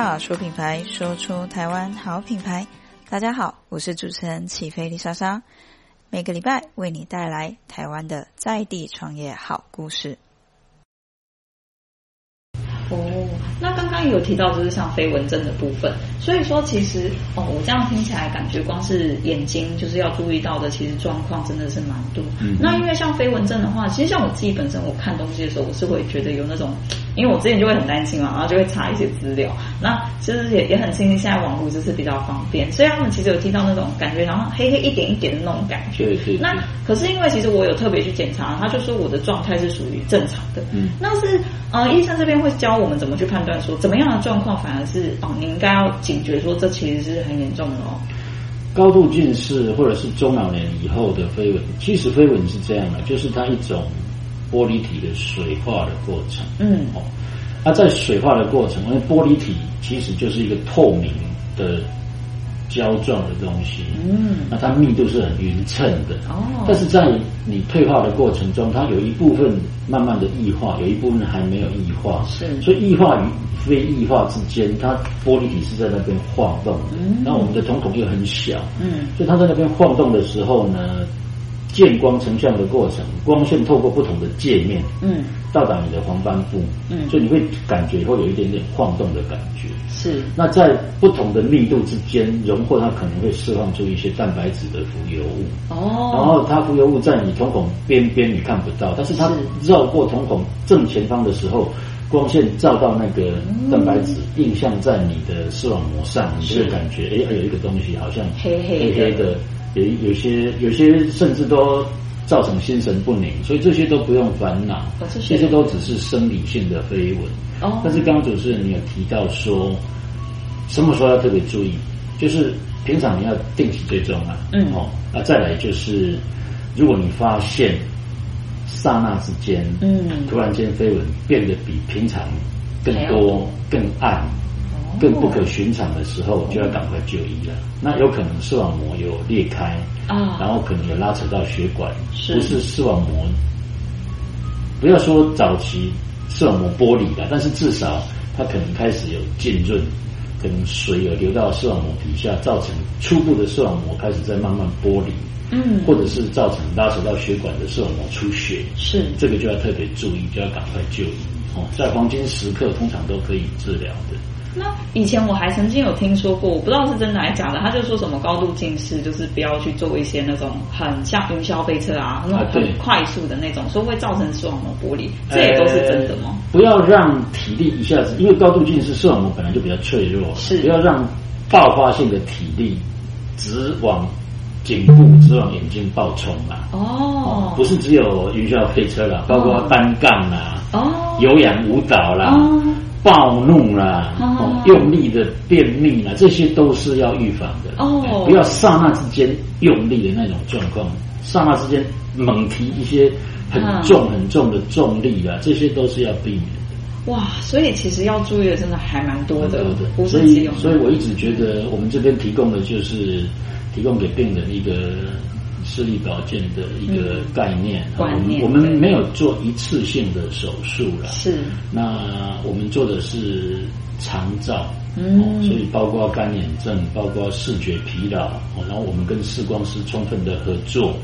好，说品牌，说出台湾好品牌。大家好，我是主持人起飞丽莎莎，每个礼拜为你带来台湾的在地创业好故事。哦，那刚刚有提到就是像飞蚊症的部分，所以说其实哦，我这样听起来感觉光是眼睛就是要注意到的，其实状况真的是蛮多。嗯，那因为像飞蚊症的话，其实像我自己本身我看东西的时候，我是会觉得有那种。因为我之前就会很担心嘛，然后就会查一些资料。那其实也也很庆幸现在网络就是比较方便，所以他们其实有听到那种感觉，然后黑黑一点一点的那种感觉。对对。那可是因为其实我有特别去检查，他就说我的状态是属于正常的。嗯。那是呃，医生这边会教我们怎么去判断说，怎么样的状况反而是哦，你应该要警觉说，这其实是很严重的哦。高度近视或者是中老年以后的飞蚊，其实飞蚊是这样的，就是它一种。玻璃体的水化的过程，嗯，哦，那在水化的过程，因为玻璃体其实就是一个透明的胶状的东西，嗯，那它密度是很匀称的，哦，但是在你退化的过程中，它有一部分慢慢的异化，有一部分还没有异化，是，所以异化与非异化之间，它玻璃体是在那边晃动的，嗯，然后我们的瞳孔又很小，嗯，所以它在那边晃动的时候呢。见光成像的过程，光线透过不同的界面，嗯，到达你的黄斑部，嗯，所以你会感觉会有一点点晃动的感觉。是。那在不同的密度之间融合，它可能会释放出一些蛋白质的浮游物。哦。然后它浮游物在你瞳孔边边你看不到，但是它绕过瞳孔正前方的时候，光线照到那个蛋白质，映像在你的视网膜上，你就会感觉，哎，有一个东西好像黑黑黑的。有有些有些甚至都造成心神不宁，所以这些都不用烦恼，这些都只是生理性的飞蚊。哦，但是刚刚主持人你有提到说，什么时候要特别注意？就是平常你要定期追踪啊，嗯，哦，那，再来就是，如果你发现刹那之间，嗯，突然间飞蚊变得比平常更多、更暗。更不可寻常的时候，就要赶快就医了。那有可能视网膜有裂开啊，然后可能有拉扯到血管，不是视网膜。不要说早期视网膜剥离了，但是至少它可能开始有浸润，可能水有流到视网膜底下，造成初步的视网膜开始在慢慢剥离。嗯，或者是造成拉扯到血管的视网膜出血，是这个就要特别注意，就要赶快就医哦。在黄金时刻，通常都可以治疗的。那以前我还曾经有听说过，我不知道是真的还是假的。他就说什么高度近视，就是不要去做一些那种很像云霄飞车啊，那种很快速的那种，说会造成视网膜剥离，这也都是真的吗？不要让体力一下子，因为高度近视视网膜本来就比较脆弱，是不要让爆发性的体力直往颈部、直往眼睛爆冲啊。哦，不是只有云霄飞车啦，包括单杠啦，哦，有氧舞蹈啦。哦暴怒啦，哦，用力的便秘啦，这些都是要预防的哦。不要刹那之间用力的那种状况，刹那之间猛提一些很重很重的重力啊，这些都是要避免的。哇，所以其实要注意的真的还蛮多的，所以所以我一直觉得我们这边提供的就是提供给病人一个。视力保健的一个概念，观念，我们没有做一次性的手术了。是，那我们做的是长照，嗯，所以包括干眼症，包括视觉疲劳，然后我们跟视光师充分的合作，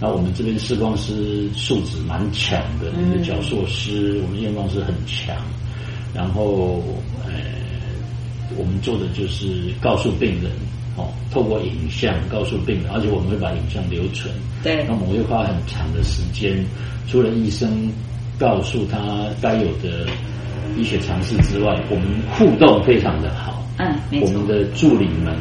然后我们这边视光师素质蛮强的，我们的角硕师，我们验光师很强，然后呃，我们做的就是告诉病人。哦，透过影像告诉病人，而且我们会把影像留存。对，那我们会花很长的时间，除了医生告诉他该有的医学常识之外，我们互动非常的好。嗯，没错。我们的助理们、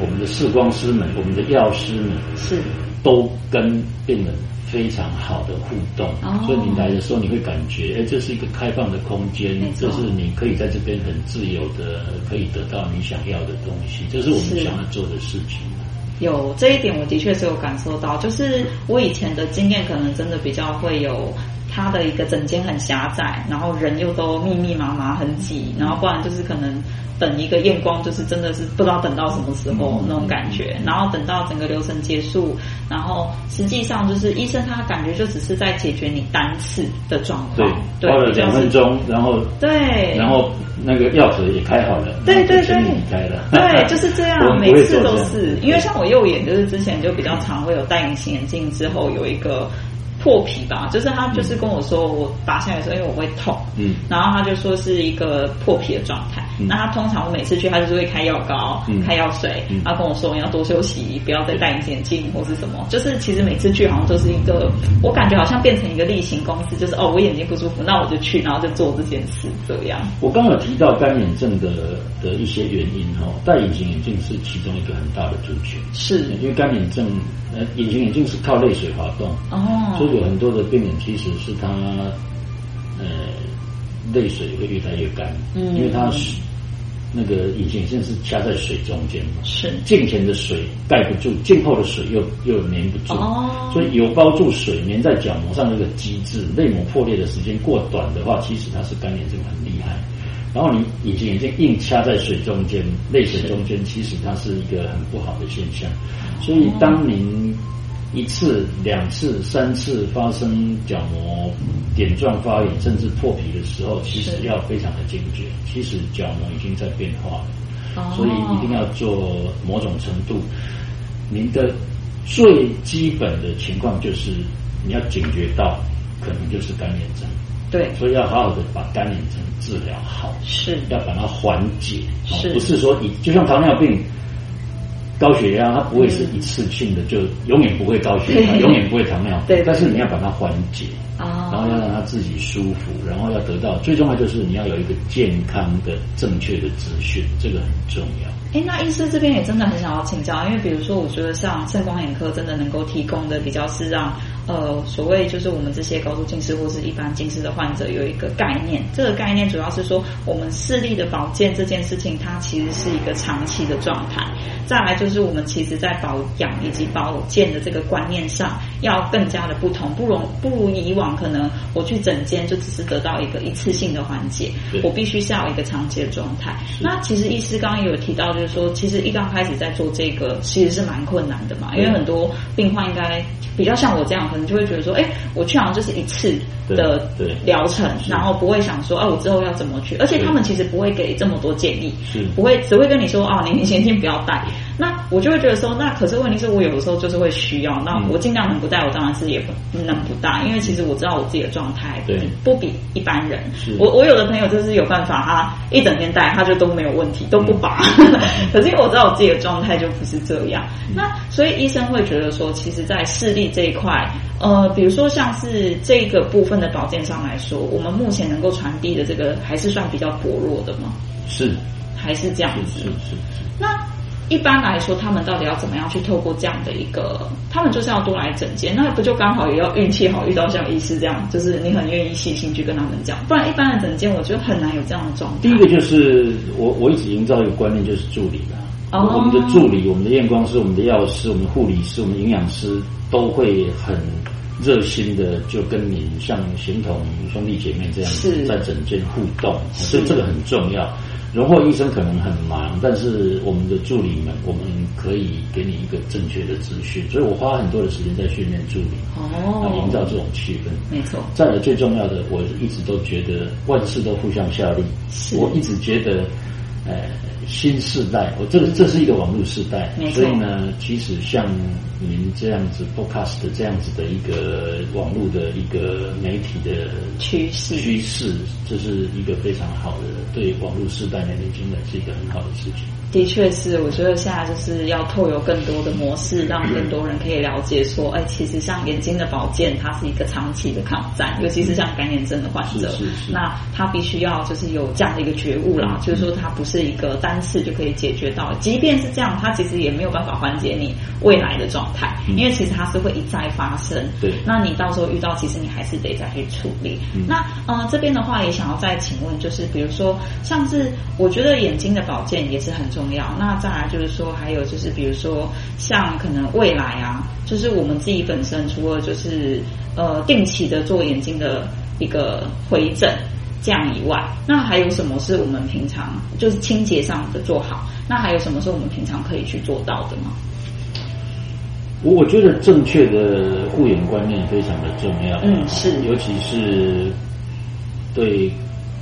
我们的视光师们、我们的药师们是都跟病人。非常好的互动，哦、所以你来的时候你会感觉，哎，这是一个开放的空间，错这是你可以在这边很自由的，可以得到你想要的东西，这是我们想要做的事情。有这一点，我的确是有感受到，就是我以前的经验可能真的比较会有。他的一个诊间很狭窄，然后人又都密密麻麻很挤，然后不然就是可能。等一个验光，就是真的是不知道等到什么时候那种感觉，然后等到整个流程结束，然后实际上就是医生他感觉就只是在解决你单次的状况，对，花了两分钟，然后对，然后那个药水也开好了，对对对，离开了，对，就是这样，每次都是，因为像我右眼就是之前就比较常会有戴隐形眼镜之后有一个。破皮吧，就是他就是跟我说，我拔下来的时候，因为我会痛，嗯，然后他就说是一个破皮的状态。嗯、那他通常我每次去，他就是会开药膏、嗯、开药水，他、嗯、跟我说你要多休息，不要再戴隐形眼镜。或是什么。就是其实每次去好像都是一个，我感觉好像变成一个例行公事，就是哦，我眼睛不舒服，那我就去，然后就做这件事。这样。我刚刚有提到干眼症的的一些原因哈，戴隐形眼镜是其中一个很大的族群，是。因为干眼症，呃，隐形眼镜是靠泪水滑动哦，有很多的病人其实是他，呃，泪水会越来越干，嗯，因为他是那个隐形眼镜是掐在水中间嘛，是镜前的水盖不住，镜后的水又又粘不住，哦，所以有包住水粘在角膜上那个机制，泪膜破裂的时间过短的话，其实它是干眼症很厉害。然后你隐形眼镜硬掐在水中间，泪水中间，其实它是一个很不好的现象。所以当您一次、两次、三次发生角膜点状发炎，甚至破皮的时候，其实要非常的警觉。其实角膜已经在变化了，所以一定要做某种程度。您的最基本的情况就是你要警觉到，可能就是干眼症。对，所以要好好的把干眼症治疗好，是要把它缓解，是不是说你就像糖尿病。高血压它不会是一次性的，就永远不会高血压，永远不会糖尿病。对，但是你要把它缓解，然后要让它自己舒服，然后要得到最重要就是你要有一个健康的、正确的资讯，这个很重要。哎，那医师这边也真的很想要请教，因为比如说，我觉得像圣光眼科真的能够提供的比较是让。呃，所谓就是我们这些高度近视或是一般近视的患者有一个概念，这个概念主要是说，我们视力的保健这件事情，它其实是一个长期的状态。再来就是我们其实在保养以及保健的这个观念上，要更加的不同，不容不如以往可能我去整间就只是得到一个一次性的缓解，我必须是要有一个长期的状态。那其实医师刚刚也有提到，就是说，其实一刚开始在做这个，其实是蛮困难的嘛，因为很多病患应该比较像我这样。可能就会觉得说，哎、欸，我去好像就是一次的疗程，然后不会想说，啊，我之后要怎么去？而且他们其实不会给这么多建议，是不会只会跟你说，哦，你你先先不要戴。那我就会觉得说，那可是问题是我有的时候就是会需要，那我尽量能不戴，我当然是也不能不戴，因为其实我知道我自己的状态，对，不比一般人。我我有的朋友就是有办法，他一整天戴，他就都没有问题，都不拔。可是因为我知道我自己的状态就不是这样，那所以医生会觉得说，其实，在视力这一块，呃，比如说像是这个部分的保健上来说，我们目前能够传递的这个还是算比较薄弱的吗？是，还是这样子？是是是。那。一般来说，他们到底要怎么样去透过这样的一个，他们就是要多来诊间，那不就刚好也要运气好，遇到像医师这样，就是你很愿意细心去跟他们讲，不然一般的诊间，我觉得很难有这样的状态。第一个就是我我一直营造一个观念，就是助理的，哦、我们的助理、我们的验光师、我们的药师、我们的护理师、我们的营养师都会很热心的，就跟你像形同兄弟姐妹这样子在诊间互动，所以这个很重要。荣获医生可能很忙，但是我们的助理们，我们可以给你一个正确的资讯，所以我花很多的时间在训练助理，哦，营造这种气氛。没错。再来最重要的，我一直都觉得万事都互相效力。是。我一直觉得，呃，新时代，我这个这是一个网络时代，所以呢，其实像您这样子 Podcast 这样子的一个网络的一个媒体的趋势趋势，这是一个非常好的，对网络时代的年轻人是一个很好的事情。的确是，我觉得现在就是要透有更多的模式，让更多人可以了解说，哎，其实像眼睛的保健，它是一个长期的抗战，尤其是像干眼症的患者，那他必须要就是有这样的一个觉悟啦，就是说他不是一个单次就可以解决到。即便是这样，它其实也没有办法缓解你未来的状态，嗯、因为其实它是会一再发生。对，那你到时候遇到，其实你还是得再去处理。嗯、那呃这边的话也想要再请问，就是比如说像是我觉得眼睛的保健也是很重要。那再来就是说还有就是比如说像可能未来啊，就是我们自己本身除了就是呃定期的做眼睛的一个回诊。这样以外，那还有什么是我们平常就是清洁上的做好？那还有什么是我们平常可以去做到的吗？我我觉得正确的护眼观念非常的重要。嗯，是，尤其是对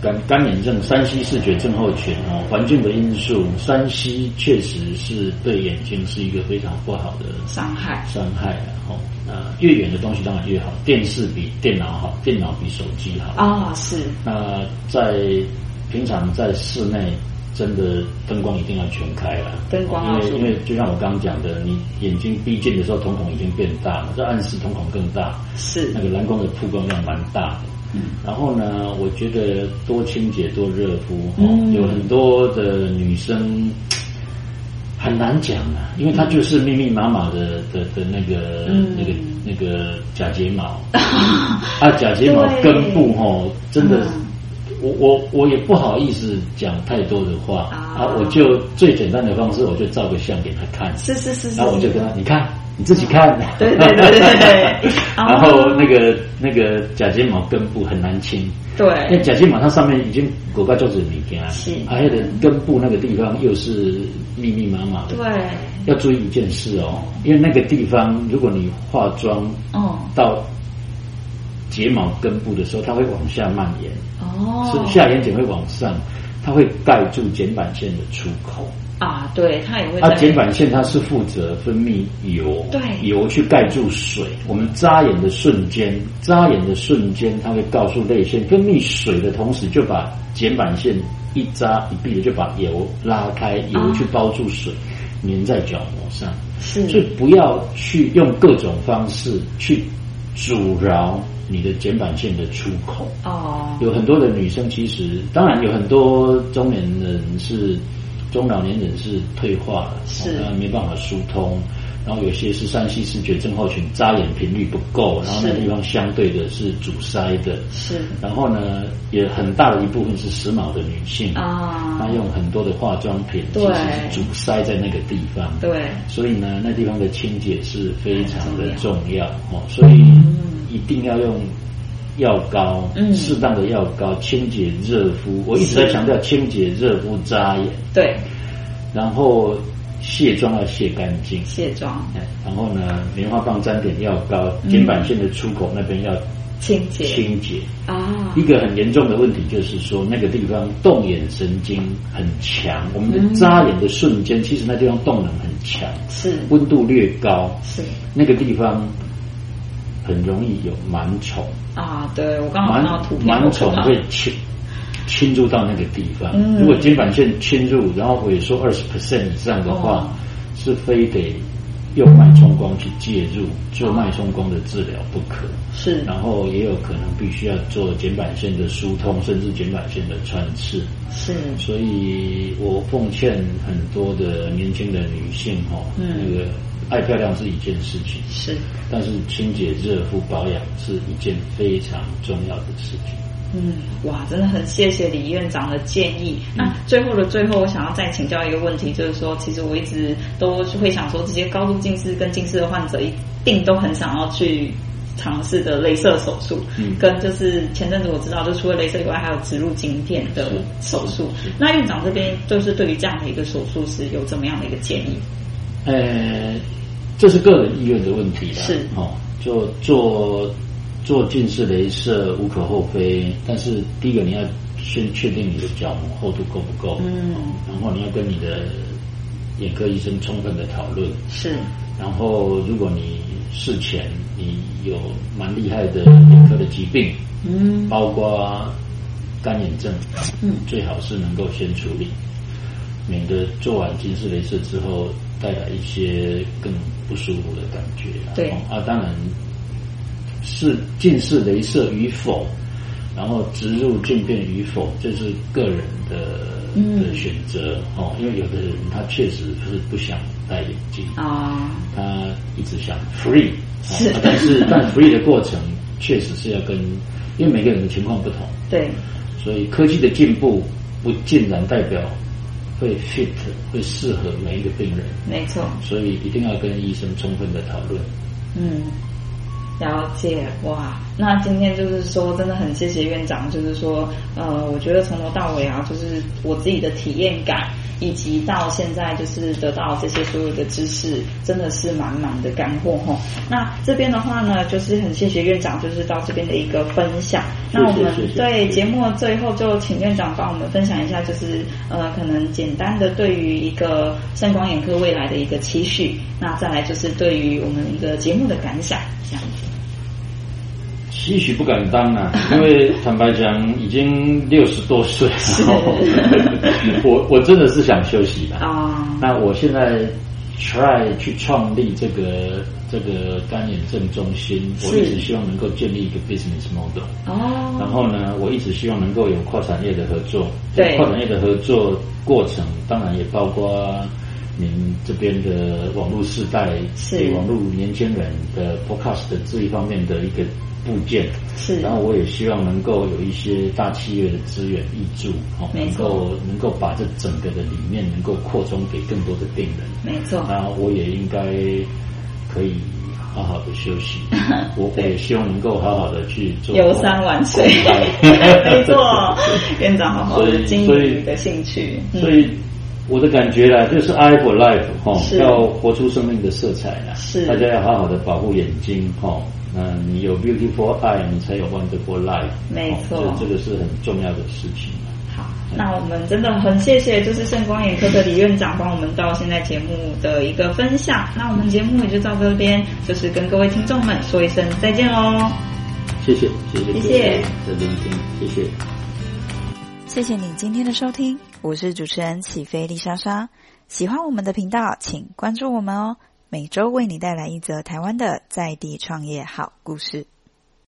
干干眼症、三 C 视觉症候群哦，环境的因素，三 C 确实是对眼睛是一个非常不好的伤害，伤害哦。呃，越远的东西当然越好，电视比电脑好，电脑比手机好啊、哦。是。那在平常在室内，真的灯光一定要全开了。灯光啊，因为因为就像我刚刚讲的，你眼睛闭近的时候，瞳孔已经变大了，这暗示瞳孔更大。是。那个蓝光的曝光量蛮大的。嗯。然后呢，我觉得多清洁多热敷，嗯，有很多的女生。很难讲啊，因为它就是密密麻麻的的的那个、嗯、那个那个假睫毛 啊，假睫毛根部哦，真的，嗯、我我我也不好意思讲太多的话啊，啊，我就最简单的方式，我就照个相给她看，是是是，是，然后我就跟他，你看。你自己看，对对对对对。然后那个那个假睫毛根部很难清，对，因为假睫毛它上面已经裹盖就是物件，是，还有的根部那个地方又是密密麻麻的，对，要注意一件事哦，因为那个地方如果你化妆，哦，到睫毛根部的时候，它会往下蔓延，哦，是下眼睑会往上，它会盖住睑板腺的出口。啊，对，它也会。它睑板腺它是负责分泌油，对，油去盖住水。我们眨眼的瞬间，眨眼的瞬间，它会告诉泪腺分泌水的同时，就把睑板腺一眨一闭的就把油拉开，油去包住水，粘、啊、在角膜上。是，所以不要去用各种方式去阻挠你的睑板腺的出口。哦，有很多的女生其实，当然有很多中年人是。中老年人是退化了，是。没办法疏通，然后有些是三 C 视觉症候群，眨眼频率不够，然后那地方相对的是阻塞的，是。然后呢，也很大的一部分是时髦的女性啊，她用很多的化妆品，其实是阻塞在那个地方，对。所以呢，那地方的清洁是非常的重要。哦，所以一定要用药膏，嗯，适当的药膏清洁热敷。我一直在强调清洁热敷扎眼，对。然后卸妆要卸干净，卸妆。然后呢，棉花棒沾点药膏，睑板腺的出口那边要清洁。清洁。啊。一个很严重的问题就是说，那个地方动眼神经很强，我们的扎眼的瞬间，其实那地方动能很强，是。温度略高，是。那个地方很容易有螨虫啊。对，我刚好看到图片，螨虫会侵。侵入到那个地方，嗯、如果睑板腺侵入，然后萎缩二十 percent 以上的话，哦、是非得用脉冲光去介入做脉冲光的治疗不可。是，然后也有可能必须要做睑板腺的疏通，甚至睑板腺的穿刺。是，所以我奉劝很多的年轻的女性哈，嗯、那个爱漂亮是一件事情，是，但是清洁热敷保养是一件非常重要的事情。嗯，哇，真的很谢谢李院长的建议。那最后的最后，我想要再请教一个问题，就是说，其实我一直都会想说，这些高度近视跟近视的患者一定都很想要去尝试的镭射手术，嗯，跟就是前阵子我知道，就除了镭射以外，还有植入晶片的手术。那院长这边就是对于这样的一个手术是有怎么样的一个建议？呃，这是个人意愿的问题了，是哦，就做。做近视雷射无可厚非，但是第一个你要先确定你的角膜厚度够不够，嗯，然后你要跟你的眼科医生充分的讨论，是，然后如果你事前你有蛮厉害的眼科的疾病，嗯，包括干眼症，嗯，最好是能够先处理，免得做完近视雷射之后带来一些更不舒服的感觉，对，啊，当然。是近视雷射与否，然后植入镜片与否，这是个人的的选择哦，因为有的人他确实是不想戴眼镜啊，他一直想 free，是，但是 但 free 的过程确实是要跟，因为每个人的情况不同，对，所以科技的进步不尽然代表会 fit 会适合每一个病人，没错，所以一定要跟医生充分的讨论，嗯。了解哇，那今天就是说，真的很谢谢院长，就是说，呃，我觉得从头到尾啊，就是我自己的体验感，以及到现在就是得到这些所有的知识，真的是满满的干货吼。那这边的话呢，就是很谢谢院长，就是到这边的一个分享。那我们对节目最后就请院长帮我们分享一下，就是呃，可能简单的对于一个圣光眼科未来的一个期许，那再来就是对于我们一个节目的感想，这样子。期许不敢当啊，因为坦白讲，已经六十多岁了，是。我我真的是想休息了啊。那我现在 try 去创立这个这个干眼症中心，我一直希望能够建立一个 business model 哦。然后呢，我一直希望能够有跨产业的合作，对。跨产业的合作过程，当然也包括您这边的网络世代，对网络年轻人的 podcast 的这一方面的一个。部件。是，然后我也希望能够有一些大企业的资源挹注，哦，能够能够把这整个的理念能够扩充给更多的病人，没错。然后我也应该可以好好的休息，我我也希望能够好好的去做游山玩水，没错。院长好好的经营你的兴趣，所以我的感觉啦，就是 Eye for Life 哈，要活出生命的色彩啦，是大家要好好的保护眼睛哈。嗯，你有 beautiful eye，你才有 wonderful life。没错，哦，这，这个是很重要的事情。好，那我们真的很谢谢，就是圣光眼科的李院长帮我们到现在节目的一个分享。那我们节目也就到这边，就是跟各位听众们说一声再见喽。谢谢，谢谢，谢谢的聆听，谢谢。谢谢你今天的收听，我是主持人起飞丽莎莎。喜欢我们的频道，请关注我们哦。每周为你带来一则台湾的在地创业好故事。